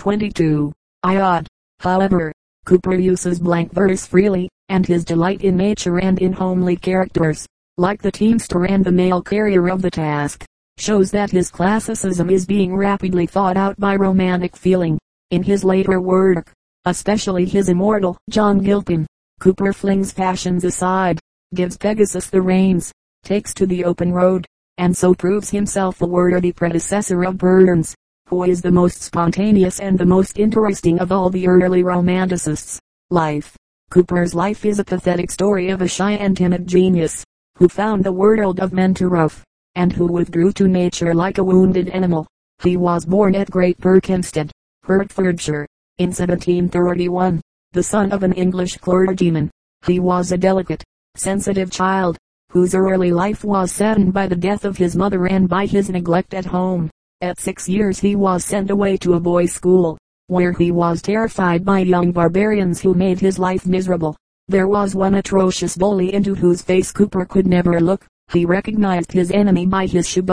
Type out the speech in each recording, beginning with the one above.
22. Iod. However, Cowper uses blank verse freely, and his delight in nature and in homely characters, like the teamster and the mail carrier of the task, shows that his classicism is being rapidly thought out by romantic feeling. In his later work, especially his immortal John Gilpin, Cowper flings passions aside, gives Pegasus the reins, takes to the open road, and so proves himself a worthy predecessor of Burns, who is the most spontaneous and the most interesting of all the early romanticists. Life. Cowper's life is a pathetic story of a shy and timid genius, who found the world of men too rough, and who withdrew to nature like a wounded animal. He was born at Great Berkhamsted, Hertfordshire, in 1731, the son of an English clergyman. He was a delicate, sensitive child, whose early life was saddened by the death of his mother and by his neglect at home. At six years he was sent away to a boys' school, where he was terrified by young barbarians who made his life miserable. There was one atrocious bully into whose face Cowper could never look. He recognized his enemy by his shoe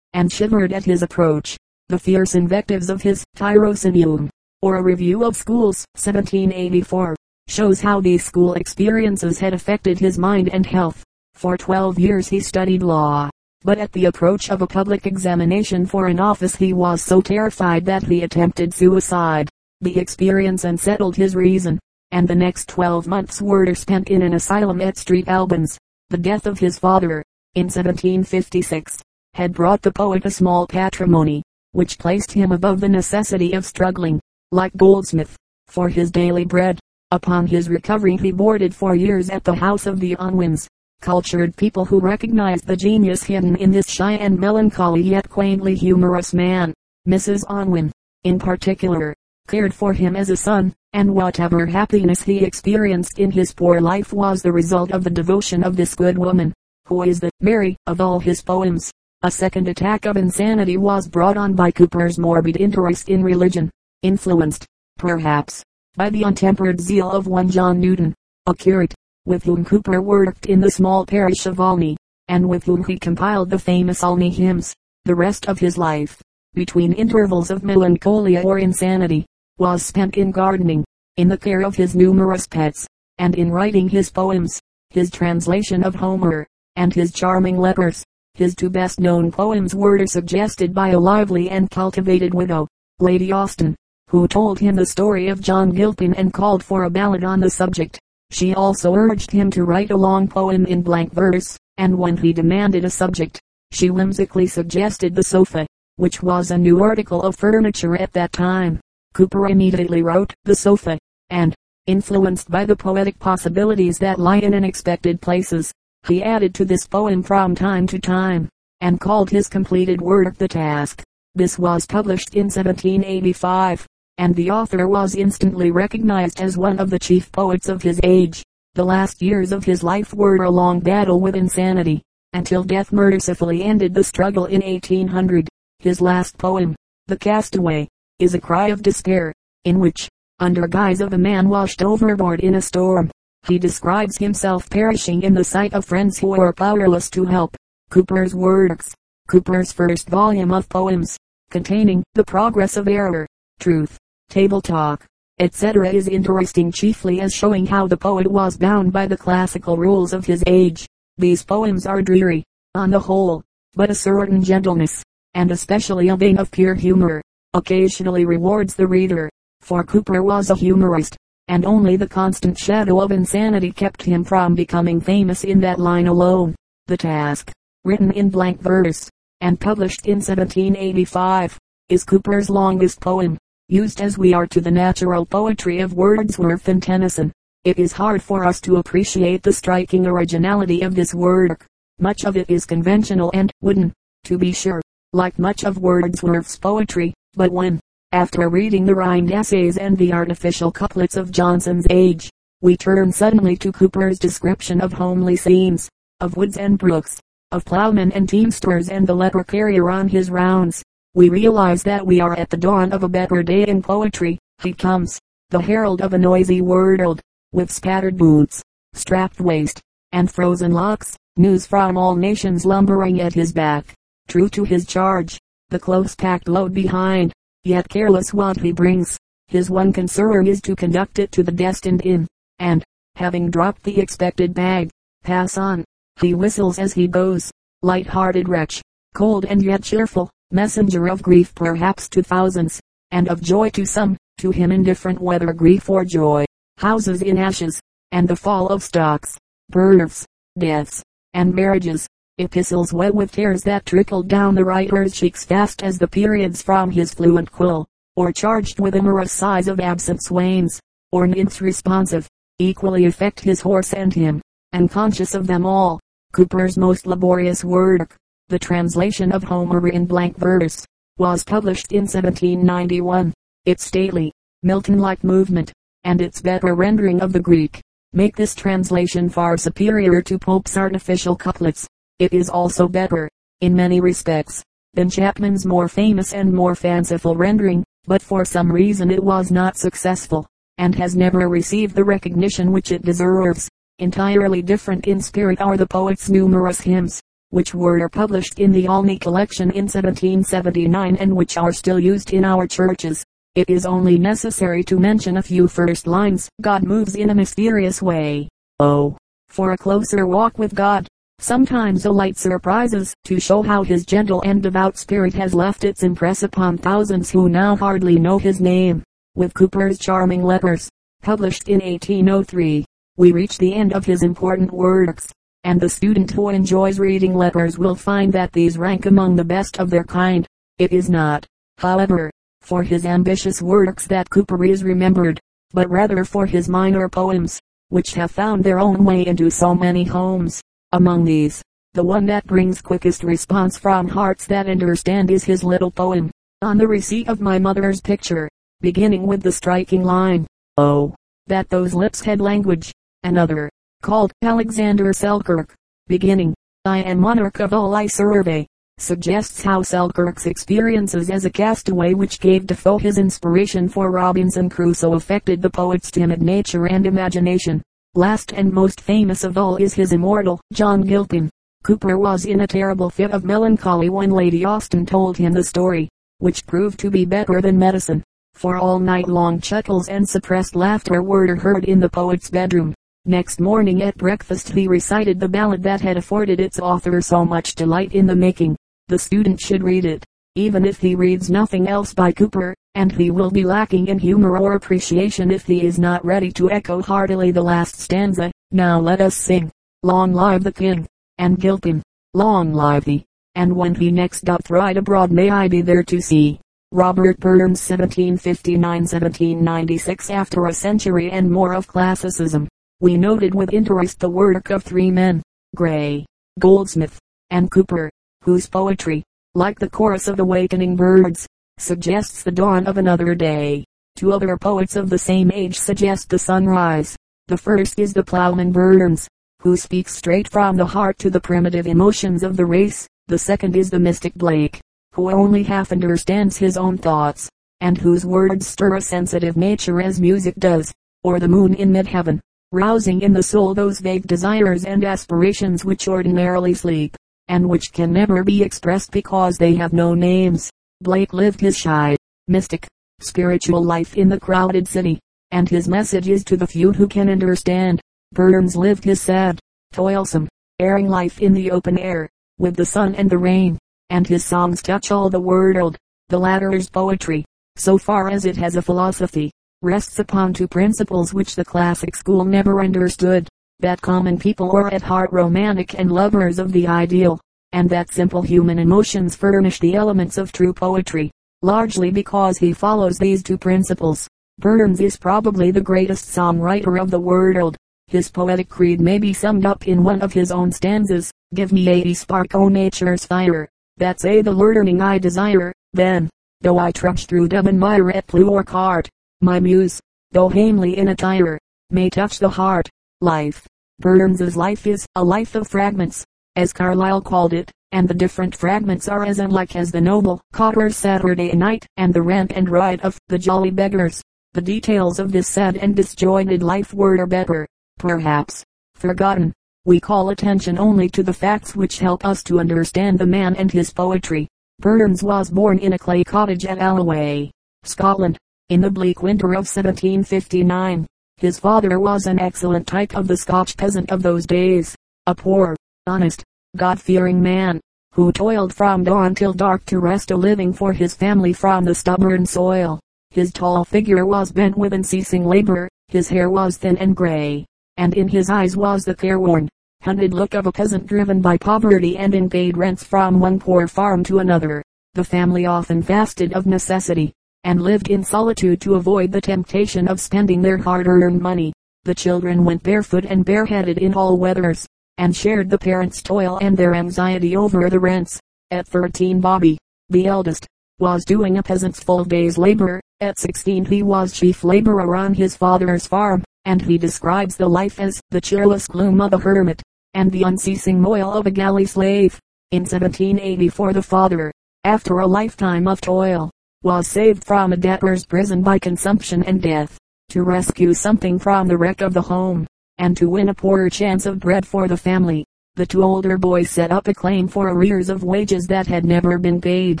and shivered at his approach. The fierce invectives of his Tirocinium, or a review of schools, 1784, shows how these school experiences had affected his mind and health. For twelve years he studied law, but at the approach of a public examination for an office he was so terrified that he attempted suicide. The experience unsettled his reason, and the next twelve months were spent in an asylum at St. Albans. The death of his father, in 1756, had brought the poet a small patrimony, which placed him above the necessity of struggling, like Goldsmith, for his daily bread. Upon his recovery he boarded for years at the house of the Unwins, cultured people who recognized the genius hidden in this shy and melancholy yet quaintly humorous man. Mrs. Unwin, in particular, cared for him as a son, and whatever happiness he experienced in his poor life was the result of the devotion of this good woman, who is the Mary of all his poems. A second attack of insanity was brought on by Cowper's morbid interest in religion, influenced, perhaps, by the untempered zeal of one John Newton, a curate, with whom Cowper worked in the small parish of Olney, and with whom he compiled the famous Olney hymns. The rest of his life, between intervals of melancholia or insanity, was spent in gardening, in the care of his numerous pets, and in writing his poems, his translation of Homer, and his charming letters. His two best known poems were suggested by a lively and cultivated widow, Lady Austen, who told him the story of John Gilpin and called for a ballad on the subject. She also urged him to write a long poem in blank verse, and when he demanded a subject, she whimsically suggested the sofa, which was a new article of furniture at that time. Cowper immediately wrote The Sofa, and, influenced by the poetic possibilities that lie in unexpected places, he added to this poem from time to time, and called his completed work The Task. This was published in 1785, and the author was instantly recognized as one of the chief poets of his age. The last years of his life were a long battle with insanity, until death mercifully ended the struggle in 1800. His last poem, The Castaway, is a cry of despair, in which, under guise of a man washed overboard in a storm, he describes himself perishing in the sight of friends who are powerless to help. Cowper's Works Cowper's first volume of poems, containing The Progress of Error, Truth, Table Talk, etc. is interesting chiefly as showing how the poet was bound by the classical rules of his age. These poems are dreary, on the whole, but a certain gentleness, and especially a vein of pure humor, occasionally rewards the reader, for Cowper was a humorist, and only the constant shadow of insanity kept him from becoming famous in that line alone. The Task, written in blank verse, and published in 1785, is Cowper's longest poem. Used as we are to the natural poetry of Wordsworth and Tennyson, it is hard for us to appreciate the striking originality of this work. Much of it is conventional and wooden, to be sure, like much of Wordsworth's poetry, but when, after reading the rhymed essays and the artificial couplets of Johnson's age, we turn suddenly to Cowper's description of homely scenes, of woods and brooks, of plowmen and teamsters and the letter carrier on his rounds, we realize that we are at the dawn of a better day in poetry. He comes, the herald of a noisy world, with scattered boots, strapped waist, and frozen locks, news from all nations lumbering at his back. True to his charge, the close packed load behind, yet careless what he brings. His one concern is to conduct it to the destined inn, and, having dropped the expected bag, pass on. He whistles as he goes. Light-hearted wretch, cold and yet cheerful, messenger of grief perhaps to thousands, and of joy to some, to him indifferent whether grief or joy. Houses in ashes, and the fall of stocks, births, deaths, and marriages, epistles wet with tears that trickled down the writer's cheeks fast as the periods from his fluent quill, or charged with amorous sighs of absent swains, or nymphs responsive, equally affect his horse and him, and conscious of them all. Cowper's most laborious work, the translation of Homer in blank verse, was published in 1791. Its stately, Milton-like movement, and its better rendering of the Greek, make this translation far superior to Pope's artificial couplets. It is also better, in many respects, than Chapman's more famous and more fanciful rendering, but for some reason it was not successful, and has never received the recognition which it deserves. Entirely different in spirit are the poet's numerous hymns, which were published in the Olney collection in 1779 and which are still used in our churches. It is only necessary to mention a few first lines. God moves in a mysterious way. Oh, for a closer walk with God, Sometimes a light surprises, to show how his gentle and devout spirit has left its impress upon thousands who now hardly know his name. With Cowper's charming letters, published in 1803, we reach the end of his important works, and the student who enjoys reading letters will find that these rank among the best of their kind. It is not, however, for his ambitious works that Cowper is remembered, but rather for his minor poems, which have found their own way into so many homes. Among these, the one that brings quickest response from hearts that understand is his little poem, On the Receipt of My Mother's Picture, beginning with the striking line, Oh, that those lips had language. Another, called Alexander Selkirk, beginning, I am monarch of all I survey, suggests how Selkirk's experiences as a castaway which gave Defoe his inspiration for Robinson Crusoe affected the poet's timid nature and imagination. Last and most famous of all is his immortal, John Gilpin. Cowper was in a terrible fit of melancholy when Lady Austen told him the story, which proved to be better than medicine, for all night long chuckles and suppressed laughter were heard in the poet's bedroom. Next morning at breakfast he recited the ballad that had afforded its author so much delight in the making. The student should read it, even if he reads nothing else by Cowper, and he will be lacking in humor or appreciation if he is not ready to echo heartily the last stanza. Now let us sing, Long live the King, and Gilpin, long live thee, and when he next doth ride abroad may I be there to see. Robert Burns 1759-1796 After a century and more of classicism, we noted with interest the work of three men, Gray, Goldsmith, and Cowper, whose poetry, like the chorus of awakening birds, suggests the dawn of another day. Two other poets of the same age suggest the sunrise. The first is the plowman Burns, who speaks straight from the heart to the primitive emotions of the race. The second is the mystic Blake, who only half understands his own thoughts, and whose words stir a sensitive nature as music does, or the moon in mid-heaven, rousing in the soul those vague desires and aspirations which ordinarily sleep, and which can never be expressed because they have no names. Blake lived his shy, mystic, spiritual life in the crowded city, and his message is to the few who can understand. Burns lived his sad, toilsome, erring life in the open air, with the sun and the rain, and his songs touch all the world. The latter's poetry, so far as it has a philosophy, rests upon two principles which the classic school never understood, that common people are at heart romantic and lovers of the ideal, and that simple human emotions furnish the elements of true poetry, largely because he follows these two principles. Burns is probably the greatest songwriter of the world. His poetic creed may be summed up in one of his own stanzas, Give me a spark o nature's fire, that's a the learning I desire, then, though I trudge through Devon mire at cart, my muse, though hamely in attire, may touch the heart. Life. Burns's life is a life of fragments, as Carlyle called it, and the different fragments are as unlike as the noble Cotter's Saturday Night and the rant and ride of the Jolly Beggars. The details of this sad and disjointed life were better, perhaps, forgotten. We call attention only to the facts which help us to understand the man and his poetry. Burns was born in a clay cottage at Alloway, Scotland, in the bleak winter of 1759. His father was an excellent type of the Scotch peasant of those days, a poor, honest, God-fearing man, who toiled from dawn till dark to wrest a living for his family from the stubborn soil. His tall figure was bent with unceasing labor, his hair was thin and gray, and in his eyes was the careworn, hunted look of a peasant driven by poverty and in paid rents from one poor farm to another. The family often fasted of necessity, and lived in solitude to avoid the temptation of spending their hard-earned money. The children went barefoot and bareheaded in all weathers, and shared the parents' toil and their anxiety over the rents. At 13 Bobby, the eldest, was doing a peasant's full day's labor. At 16 he was chief laborer on his father's farm, and he describes the life as the cheerless gloom of a hermit, and the unceasing moil of a galley slave. In 1784 the father, after a lifetime of toil, was saved from a debtor's prison by consumption and death, to rescue something from the wreck of the home, and to win a poorer chance of bread for the family. The two older boys set up a claim for arrears of wages that had never been paid.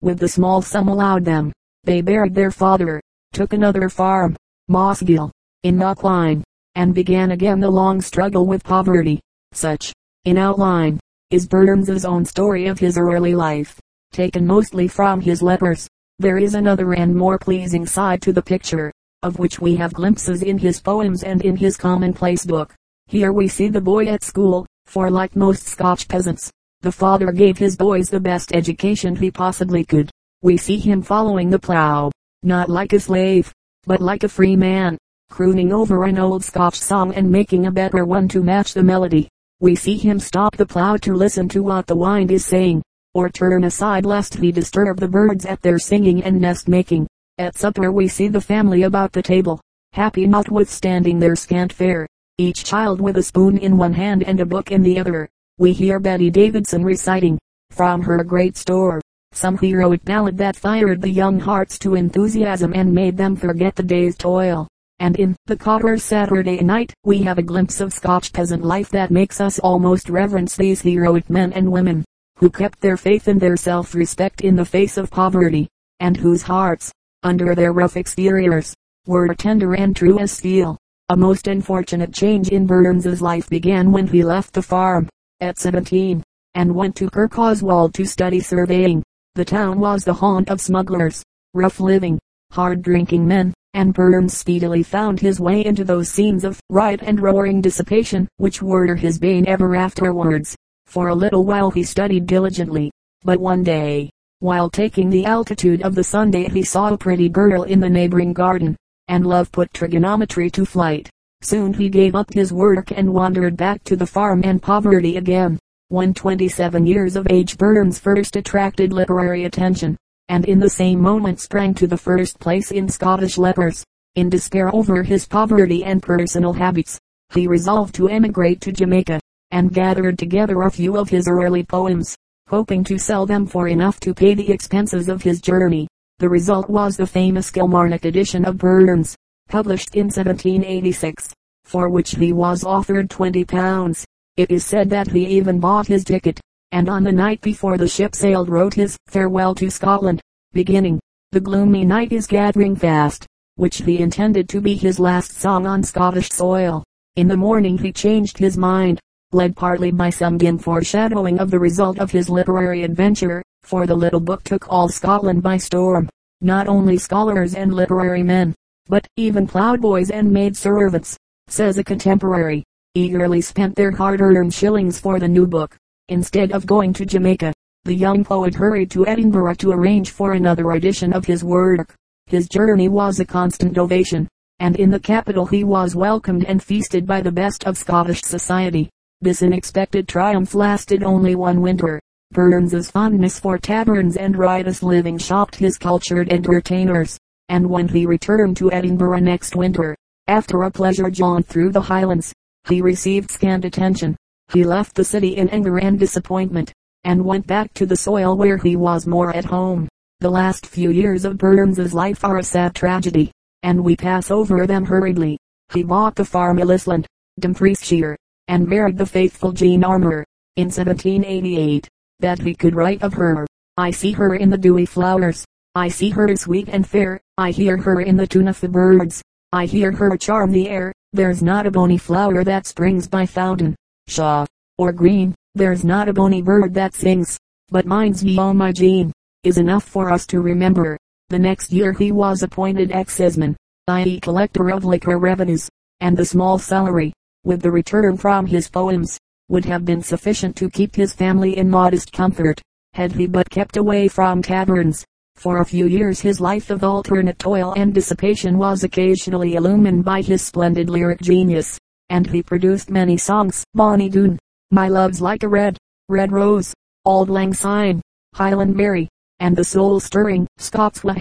With the small sum allowed them, they buried their father, took another farm, Mossgiel, in Mauchline, and began again the long struggle with poverty. Such, in outline, is Burns's own story of his early life, taken mostly from his letters. There is another and more pleasing side to the picture, of which we have glimpses in his poems and in his commonplace book. Here we see the boy at school, for like most Scotch peasants, the father gave his boys the best education he possibly could. We see him following the plow, not like a slave, but like a free man, crooning over an old Scotch song and making a better one to match the melody. We see him stop the plow to listen to what the wind is saying, or turn aside lest we disturb the birds at their singing and nest making. At supper we see the family about the table, happy notwithstanding their scant fare, each child with a spoon in one hand and a book in the other. We hear Betty Davidson reciting, from her great store, some heroic ballad that fired the young hearts to enthusiasm and made them forget the day's toil. And in The Cotter's Saturday Night, we have a glimpse of Scotch peasant life that makes us almost reverence these heroic men and women who kept their faith and their self-respect in the face of poverty, and whose hearts, under their rough exteriors, were tender and true as steel. A most unfortunate change in Burns's life began when he left the farm, at 17, and went to Kirkoswald to study surveying. The town was the haunt of smugglers, rough living, hard drinking men, and Burns speedily found his way into those scenes of riot and roaring dissipation which were his bane ever afterwards. For a little while he studied diligently, but one day, while taking the altitude of the Sunday he saw a pretty girl in the neighboring garden, and love put trigonometry to flight. Soon he gave up his work and wandered back to the farm and poverty again. When 27 years of age Burns first attracted literary attention, and in the same moment sprang to the first place in Scottish letters. In despair over his poverty and personal habits, he resolved to emigrate to Jamaica and gathered together a few of his early poems, hoping to sell them for enough to pay the expenses of his journey. The result was the famous Kilmarnock edition of Burns, published in 1786, for which he was offered 20 pounds. It is said that he even bought his ticket, and on the night before the ship sailed wrote his Farewell to Scotland, beginning, The gloomy night is gathering fast, which he intended to be his last song on Scottish soil. In the morning he changed his mind, led partly by some dim foreshadowing of the result of his literary adventure, for the little book took all Scotland by storm. Not only scholars and literary men, but even ploughboys and maid servants, says a contemporary, eagerly spent their hard-earned shillings for the new book. Instead of going to Jamaica, the young poet hurried to Edinburgh to arrange for another edition of his work. His journey was a constant ovation, and in the capital he was welcomed and feasted by the best of Scottish society. This unexpected triumph lasted only one winter. Burns's fondness for taverns and riotous living shocked his cultured entertainers, and when he returned to Edinburgh next winter, after a pleasure jaunt through the Highlands, he received scant attention. He left the city in anger and disappointment, and went back to the soil where he was more at home. The last few years of Burns's life are a sad tragedy, and we pass over them hurriedly. He bought the farm Ellisland, Dumfriesshire, and married the faithful Jean Armour, in 1788, that he could write of her. I see her in the dewy flowers. I see her sweet and fair, I hear her in the tune of the birds. I hear her charm the air. There's not a bony flower that springs by fountain, shaw, or green. There's not a bony bird that sings. But mine's me oh my Jean, is enough for us to remember. The next year he was appointed exciseman, i.e. collector of liquor revenues, and the small salary, with the return from his poems, would have been sufficient to keep his family in modest comfort, had he but kept away from taverns. For a few years his life of alternate toil and dissipation was occasionally illumined by his splendid lyric genius, and he produced many songs. Bonnie Doon, My Love's Like a Red, Red Rose, Auld Lang Syne, Highland Mary, and the soul-stirring Scots Wha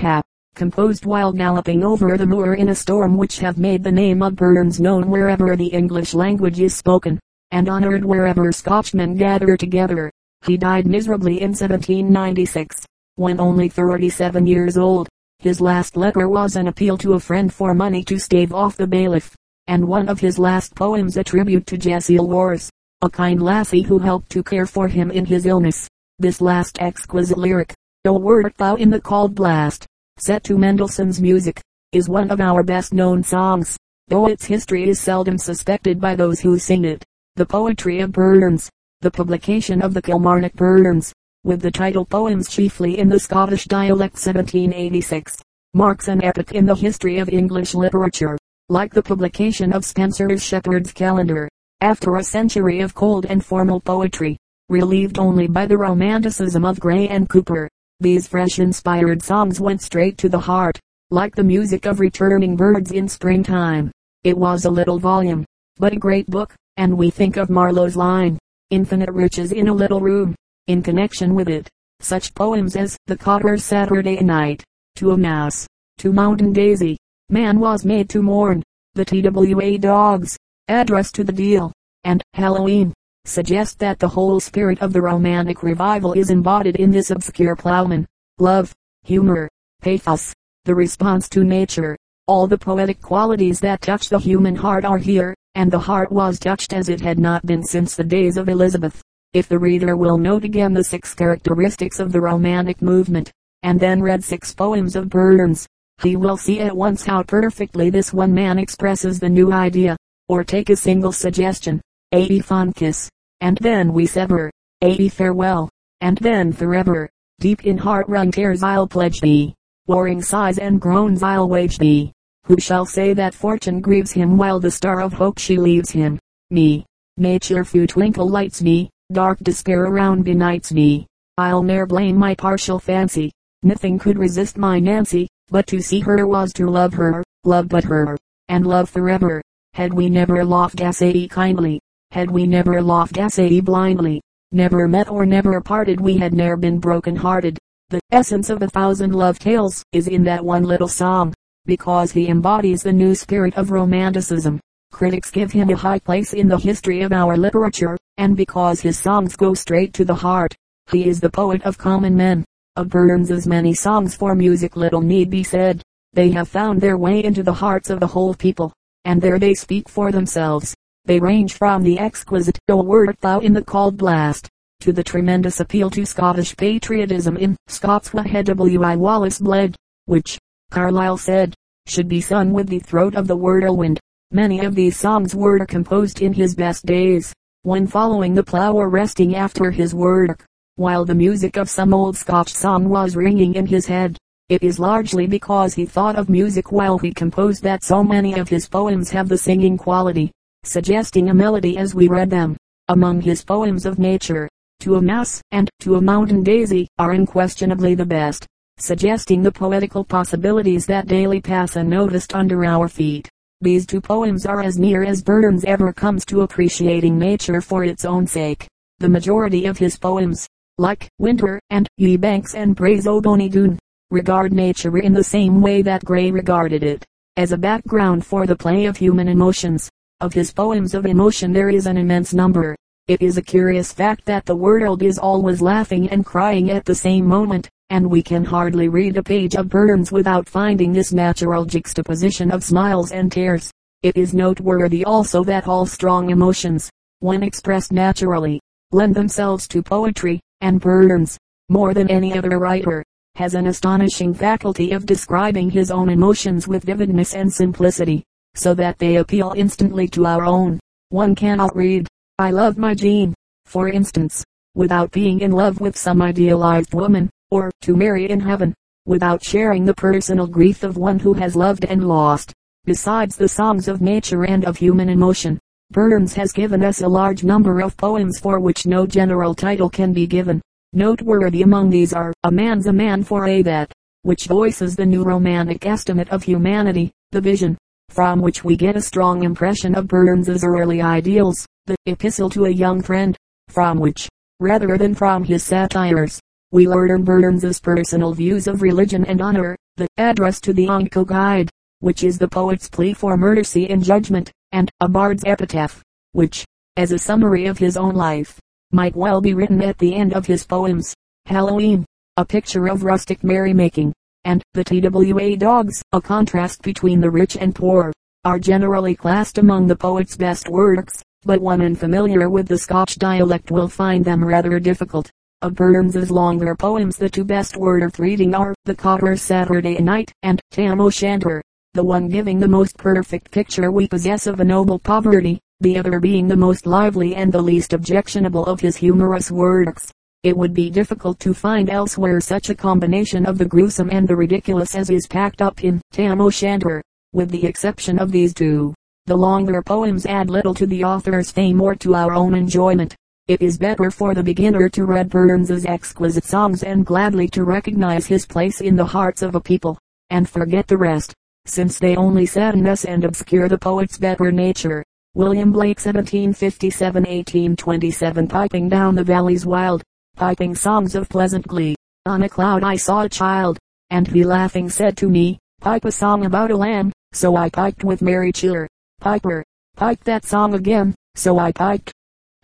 composed while galloping over the moor in a storm which have made the name of Burns known wherever the English language is spoken, and honored wherever Scotchmen gather together. He died miserably in 1796 when only 37 years old. His last letter was an appeal to a friend for money to stave off the bailiff, and one of his last poems a tribute to Jessie Lewars, a kind lassie who helped to care for him in his illness. This last exquisite lyric, O wert thou in the cold blast, set to Mendelssohn's music, is one of our best known songs, though its history is seldom suspected by those who sing it. The poetry of Burns, the publication of the Kilmarnock Burns, with the title Poems chiefly in the Scottish dialect 1786, marks an epoch in the history of English literature, like the publication of Spenser's Shepherd's Calendar, after a century of cold and formal poetry, relieved only by the romanticism of Gray and Cowper. These fresh inspired songs went straight to the heart, like the music of returning birds in springtime. It was a little volume, but a great book, and we think of Marlowe's line, infinite riches in a little room, in connection with it. Such poems as The Cotter's Saturday Night, To a Mouse, To Mountain Daisy, Man Was Made to Mourn, The TWA Dogs, Address to the Deil, and Halloween, suggest that the whole spirit of the romantic revival is embodied in this obscure plowman. Love, humor, pathos, the response to nature, all the poetic qualities that touch the human heart are here, and the heart was touched as it had not been since the days of Elizabeth. If the reader will note again the six characteristics of the romantic movement, and then read six poems of Burns, he will see at once how perfectly this one man expresses the new idea, or take a single suggestion, a fond kiss, and then we sever, a farewell, and then forever, deep in heart-wrung tears I'll pledge thee, warring sighs and groans I'll wage thee. Who shall say that fortune grieves him while the star of hope she leaves him? Me. Nature few twinkle lights me, Dark despair around benights me. I'll ne'er blame my partial fancy. Nothing could resist my Nancy, but to see her was to love her, love but her, and love forever. Had we never loved Gassetti kindly, had we never loved Gassetti blindly, never met or never parted we had ne'er been broken hearted. The essence of a thousand love tales is in that one little song, because he embodies the new spirit of romanticism. Critics give him a high place in the history of our literature, and because his songs go straight to the heart, he is the poet of common men. Of Burns's many songs for music little need be said. They have found their way into the hearts of the whole people, and there they speak for themselves. They range from the exquisite O wert thou in the cold blast, to the tremendous appeal to Scottish patriotism in Scots Wha W.I. Wallace bled, which, Carlyle said, should be sung with the throat of the whirlwind. Many of these songs were composed in his best days, when following the plough or resting after his work, while the music of some old Scotch song was ringing in his head. It is largely because he thought of music while he composed that so many of his poems have the singing quality, suggesting a melody as we read them. Among his poems of nature, To a Mouse and To a Mountain Daisy are unquestionably the best, suggesting the poetical possibilities that daily pass unnoticed under our feet. These two poems are as near as Burns ever comes to appreciating nature for its own sake. The majority of his poems, like Winter and Ye Banks and Braes Doon, regard nature in the same way that Gray regarded it, as a background for the play of human emotions. Of his poems of emotion there is an immense number. It is a curious fact that the world is always laughing and crying at the same moment and we can hardly read a page of Burns without finding this natural juxtaposition of smiles and tears. It is noteworthy also that all strong emotions, when expressed naturally, lend themselves to poetry, and Burns, more than any other writer, has an astonishing faculty of describing his own emotions with vividness and simplicity, so that they appeal instantly to our own. One cannot read, I love my Jean, for instance, without being in love with some idealized woman, or to Mary in heaven, without sharing the personal grief of one who has loved and lost. Besides the songs of nature and of human emotion, Burns has given us a large number of poems for which no general title can be given. Noteworthy among these are A Man's a Man for a That, which voices the new romantic estimate of humanity, The Vision, from which we get a strong impression of Burns's early ideals, The Epistle to a Young Friend, from which, rather than from his satires, we learn Burns's personal views of religion and honor, The Address to the Unco Guid, which is the poet's plea for mercy and judgment, and A Bard's Epitaph, which, as a summary of his own life, might well be written at the end of his poems. Halloween, a picture of rustic merrymaking, and the TWA dogs, a contrast between the rich and poor, are generally classed among the poet's best works, but one unfamiliar with the Scotch dialect will find them rather difficult. Of Burns's longer poems the two best worth reading are The Cotter's Saturday Night and Tam O'Shanter, the one giving the most perfect picture we possess of a noble poverty, the other being the most lively and the least objectionable of his humorous works. It would be difficult to find elsewhere such a combination of the gruesome and the ridiculous as is packed up in Tam O'Shanter, with the exception of these two. The longer poems add little to the author's fame or to our own enjoyment. It is better for the beginner to read Burns's exquisite songs and gladly to recognize his place in the hearts of a people, and forget the rest, since they only sadden us and obscure the poet's better nature. William Blake 1757-1827 Piping down the valleys wild, piping songs of pleasant glee. On a cloud I saw a child, and he laughing said to me, pipe a song about a lamb, so I piped with merry cheer. Piper, pipe that song again, so I piped.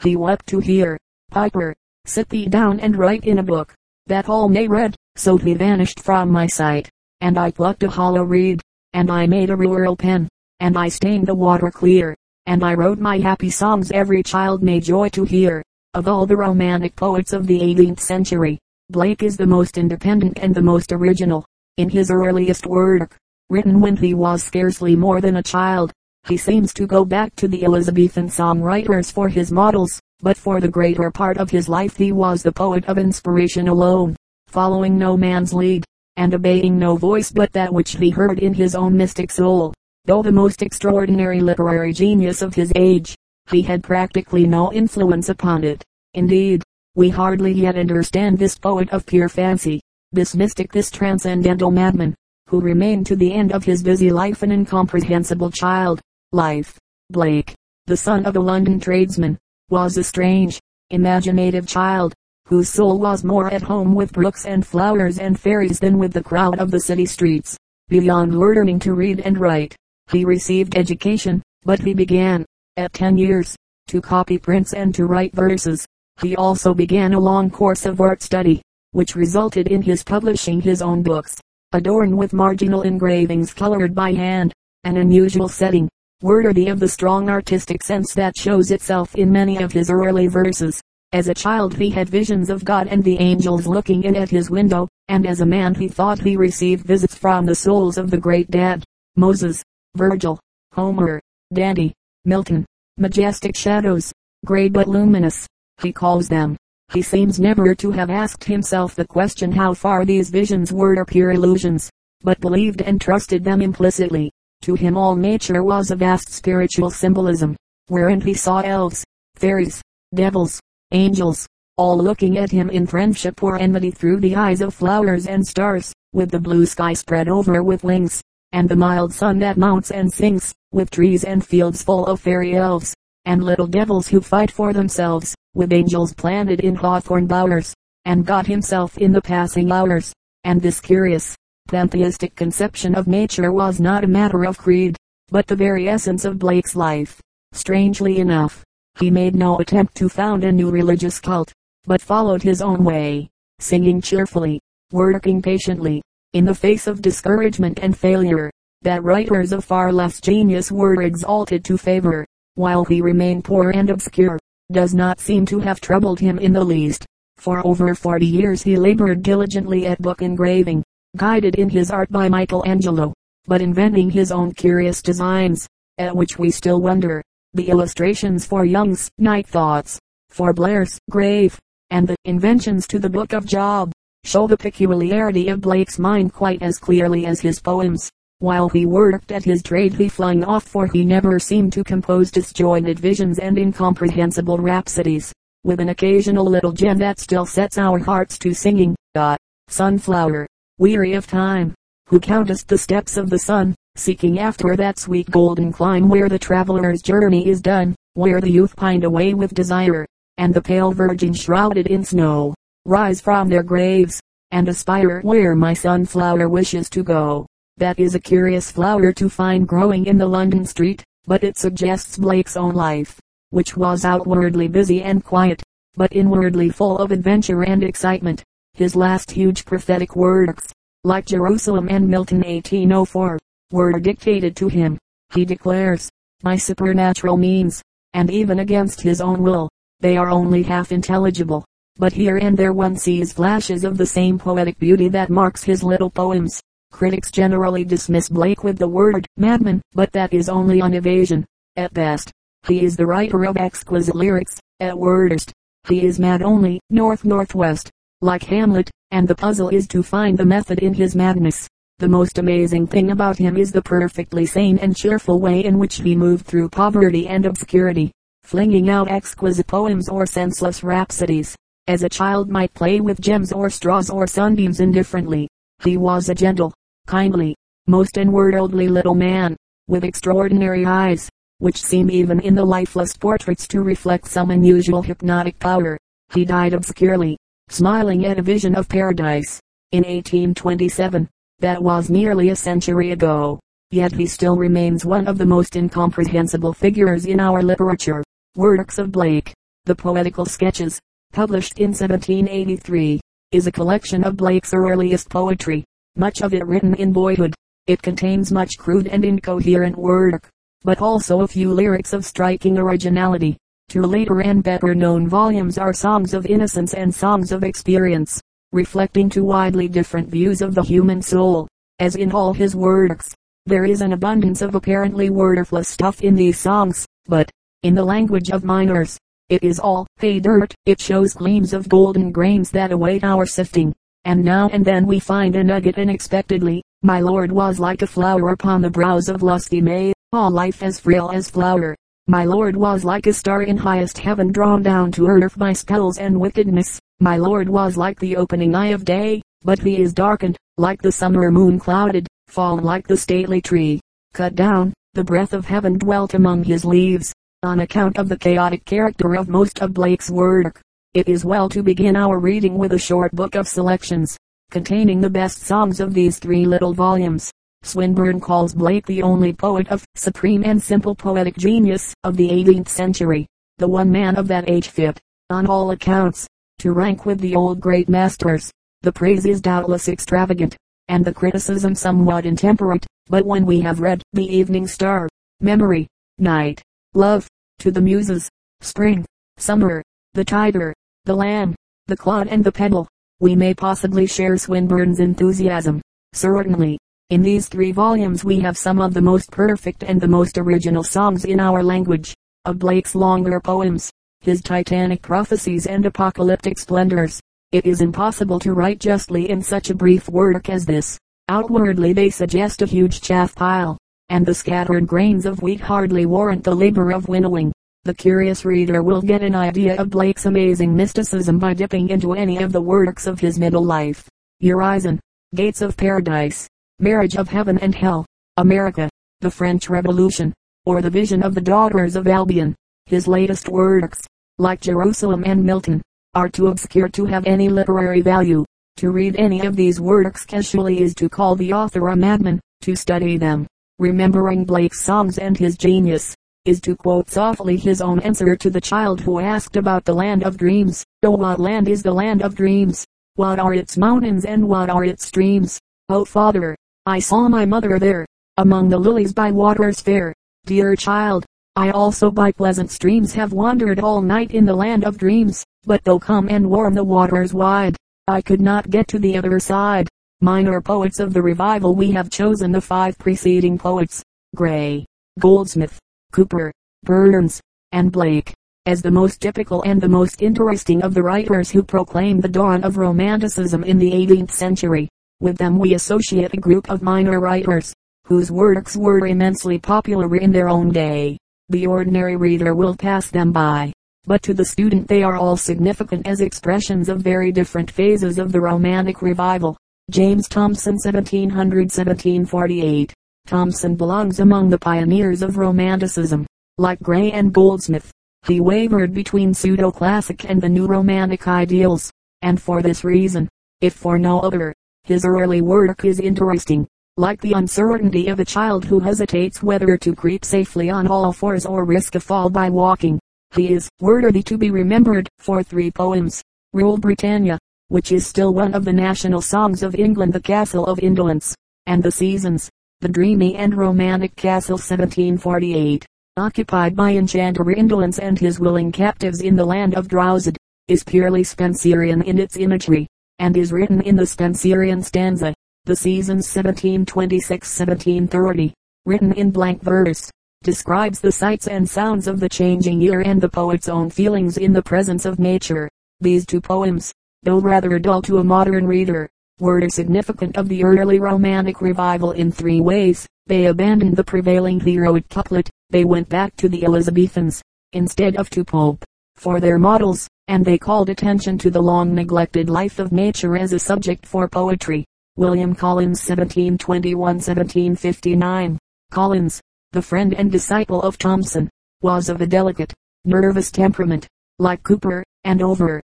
He wept to hear. Piper, sit thee down and write in a book, that all may read, so he vanished from my sight, and I plucked a hollow reed, and I made a rural pen, and I stained the water clear, and I wrote my happy songs every child may joy to hear. Of all the romantic poets of the 18th century, Blake is the most independent and the most original. In his earliest work, written when he was scarcely more than a child, he seems to go back to the Elizabethan songwriters for his models, but for the greater part of his life he was the poet of inspiration alone, following no man's lead, and obeying no voice but that which he heard in his own mystic soul. Though the most extraordinary literary genius of his age, he had practically no influence upon it. Indeed, we hardly yet understand this poet of pure fancy, this mystic, this transcendental madman, who remained to the end of his busy life an incomprehensible child. Life. Blake, the son of a London tradesman, was a strange, imaginative child, whose soul was more at home with brooks and flowers and fairies than with the crowd of the city streets. Beyond learning to read and write, he received education, but he began, at ten years, to copy prints and to write verses. He also began a long course of art study, which resulted in his publishing his own books, adorned with marginal engravings colored by hand, an unusual setting, worthy of the strong artistic sense that shows itself in many of his early verses. As a child he had visions of God and the angels looking in at his window, and as a man he thought he received visits from the souls of the great dead. Moses, Virgil, Homer, Dante, Milton, majestic shadows, gray but luminous, he calls them. He seems never to have asked himself the question how far these visions were or pure illusions, but believed and trusted them implicitly. To him all nature was a vast spiritual symbolism, wherein he saw elves, fairies, devils, angels, all looking at him in friendship or enmity through the eyes of flowers and stars, with the blue sky spread over with wings, and the mild sun that mounts and sinks, with trees and fields full of fairy elves, and little devils who fight for themselves, with angels planted in hawthorn bowers, and God himself in the passing hours. And this curious, pantheistic conception of nature was not a matter of creed, but the very essence of Blake's life. Strangely enough, he made no attempt to found a new religious cult, but followed his own way, singing cheerfully, working patiently, in the face of discouragement and failure, that writers of far less genius were exalted to favor, while he remained poor and obscure, does not seem to have troubled him in the least. For over forty years he labored diligently at book engraving, guided in his art by Michelangelo, but inventing his own curious designs, at which we still wonder. The illustrations for Young's Night Thoughts, for Blair's Grave, and the inventions to the Book of Job, show the peculiarity of Blake's mind quite as clearly as his poems. While he worked at his trade he flung off for he never seemed to compose disjointed visions and incomprehensible rhapsodies, with an occasional little gem that still sets our hearts to singing. Ah, sunflower, weary of time, who countest the steps of the sun, seeking after that sweet golden clime where the traveler's journey is done, where the youth pined away with desire, and the pale virgin shrouded in snow, rise from their graves, and aspire where my sunflower wishes to go. That is a curious flower to find growing in the London street, but it suggests Blake's own life, which was outwardly busy and quiet, but inwardly full of adventure and excitement. His last huge prophetic works, like Jerusalem and Milton 1804, were dictated to him, he declares, by supernatural means, and even against his own will. They are only half intelligible, but here and there one sees flashes of the same poetic beauty that marks his little poems. Critics generally dismiss Blake with the word madman, but that is only an evasion. At best, he is the writer of exquisite lyrics. At worst, he is mad only north-northwest, like Hamlet, and the puzzle is to find the method in his madness. The most amazing thing about him is the perfectly sane and cheerful way in which he moved through poverty and obscurity, flinging out exquisite poems or senseless rhapsodies, as a child might play with gems or straws or sunbeams indifferently. He was a gentle, kindly, most unworldly little man, with extraordinary eyes, which seem even in the lifeless portraits to reflect some unusual hypnotic power. He died obscurely, smiling at a vision of paradise, in 1827. That was nearly a century ago. Yet he still remains one of the most incomprehensible figures in our literature. Works of Blake. The Poetical Sketches, published in 1783, is a collection of Blake's earliest poetry much of it written in boyhood. It contains much crude and incoherent work, but also a few lyrics of striking originality. Two later and better known volumes are Songs of Innocence and Songs of Experience, reflecting two widely different views of the human soul. As in all his works, there is an abundance of apparently worthless stuff in these songs, but, in the language of miners, it is all pay dirt. It shows gleams of golden grains that await our sifting and now and then we find a nugget unexpectedly. My lord was like a flower upon the brows of lusty May, all life as frail as flower. My lord was like a star in highest heaven drawn down to earth by spells and wickedness. My lord was like the opening eye of day, but he is darkened, like the summer moon clouded, fallen like the stately tree, cut down. The breath of heaven dwelt among his leaves, on account of the chaotic character of most of Blake's work. It is well to begin our reading with a short book of selections, containing the best songs of these three little volumes. Swinburne calls Blake the only poet of supreme and simple poetic genius of the 18th century, the one man of that age fit, on all accounts, to rank with the old great masters. The praise is doubtless extravagant, and the criticism somewhat intemperate, but when we have read The Evening Star, Memory, Night, Love, To the Muses, Spring, Summer, The Tiger, the lamb, the clod and the pebble. We may possibly share Swinburne's enthusiasm. Certainly, in these three volumes we have some of the most perfect and the most original songs in our language. Of Blake's longer poems, his titanic prophecies and apocalyptic splendors, it is impossible to write justly in such a brief work as this. Outwardly they suggest a huge chaff pile, and the scattered grains of wheat hardly warrant the labor of winnowing. The curious reader will get an idea of Blake's amazing mysticism by dipping into any of the works of his middle life. Urizen, Gates of Paradise, Marriage of Heaven and Hell, America, the French Revolution, or the Vision of the Daughters of Albion. His latest works, like Jerusalem and Milton, are too obscure to have any literary value. To read any of these works casually is to call the author a madman. To study them, remembering Blake's songs and his genius, is to quote softly his own answer to the child who asked about the land of dreams. Oh what land is the land of dreams? What are its mountains and what are its streams? Oh father, I saw my mother there, among the lilies by waters fair. Dear child, I also by pleasant streams have wandered all night in the land of dreams. But though come and warm the waters wide, I could not get to the other side. Minor poets of the revival we have chosen the five preceding poets, Gray, Goldsmith, Cowper, Burns, and Blake, as the most typical and the most interesting of the writers who proclaimed the dawn of romanticism in the 18th century. With them we associate a group of minor writers, whose works were immensely popular in their own day. The ordinary reader will pass them by, but to the student they are all significant as expressions of very different phases of the romantic revival. James Thomson 1700-1748 Thomson belongs among the pioneers of romanticism. Like Gray and Goldsmith, he wavered between pseudo-classic and the new romantic ideals, and for this reason, if for no other, his early work is interesting. Like the uncertainty of a child who hesitates whether to creep safely on all fours or risk a fall by walking, he is worthy to be remembered for three poems. Rule Britannia, which is still one of the national songs of England, The Castle of Indolence, and The Seasons, the dreamy and romantic castle 1748, occupied by enchanter Indolence and his willing captives in the land of Drowsyhed, is purely Spenserian in its imagery, and is written in the Spenserian stanza. The Seasons 1726-1730, written in blank verse, describes the sights and sounds of the changing year and the poet's own feelings in the presence of nature. These two poems, though rather dull to a modern reader, were significant of the early romantic revival in three ways. They abandoned the prevailing heroic couplet, they went back to the Elizabethans, instead of to Pope, for their models, and they called attention to the long neglected life of nature as a subject for poetry. William Collins 1721-1759. Collins, the friend and disciple of Thomson, was of a delicate, nervous temperament, like Cowper, and over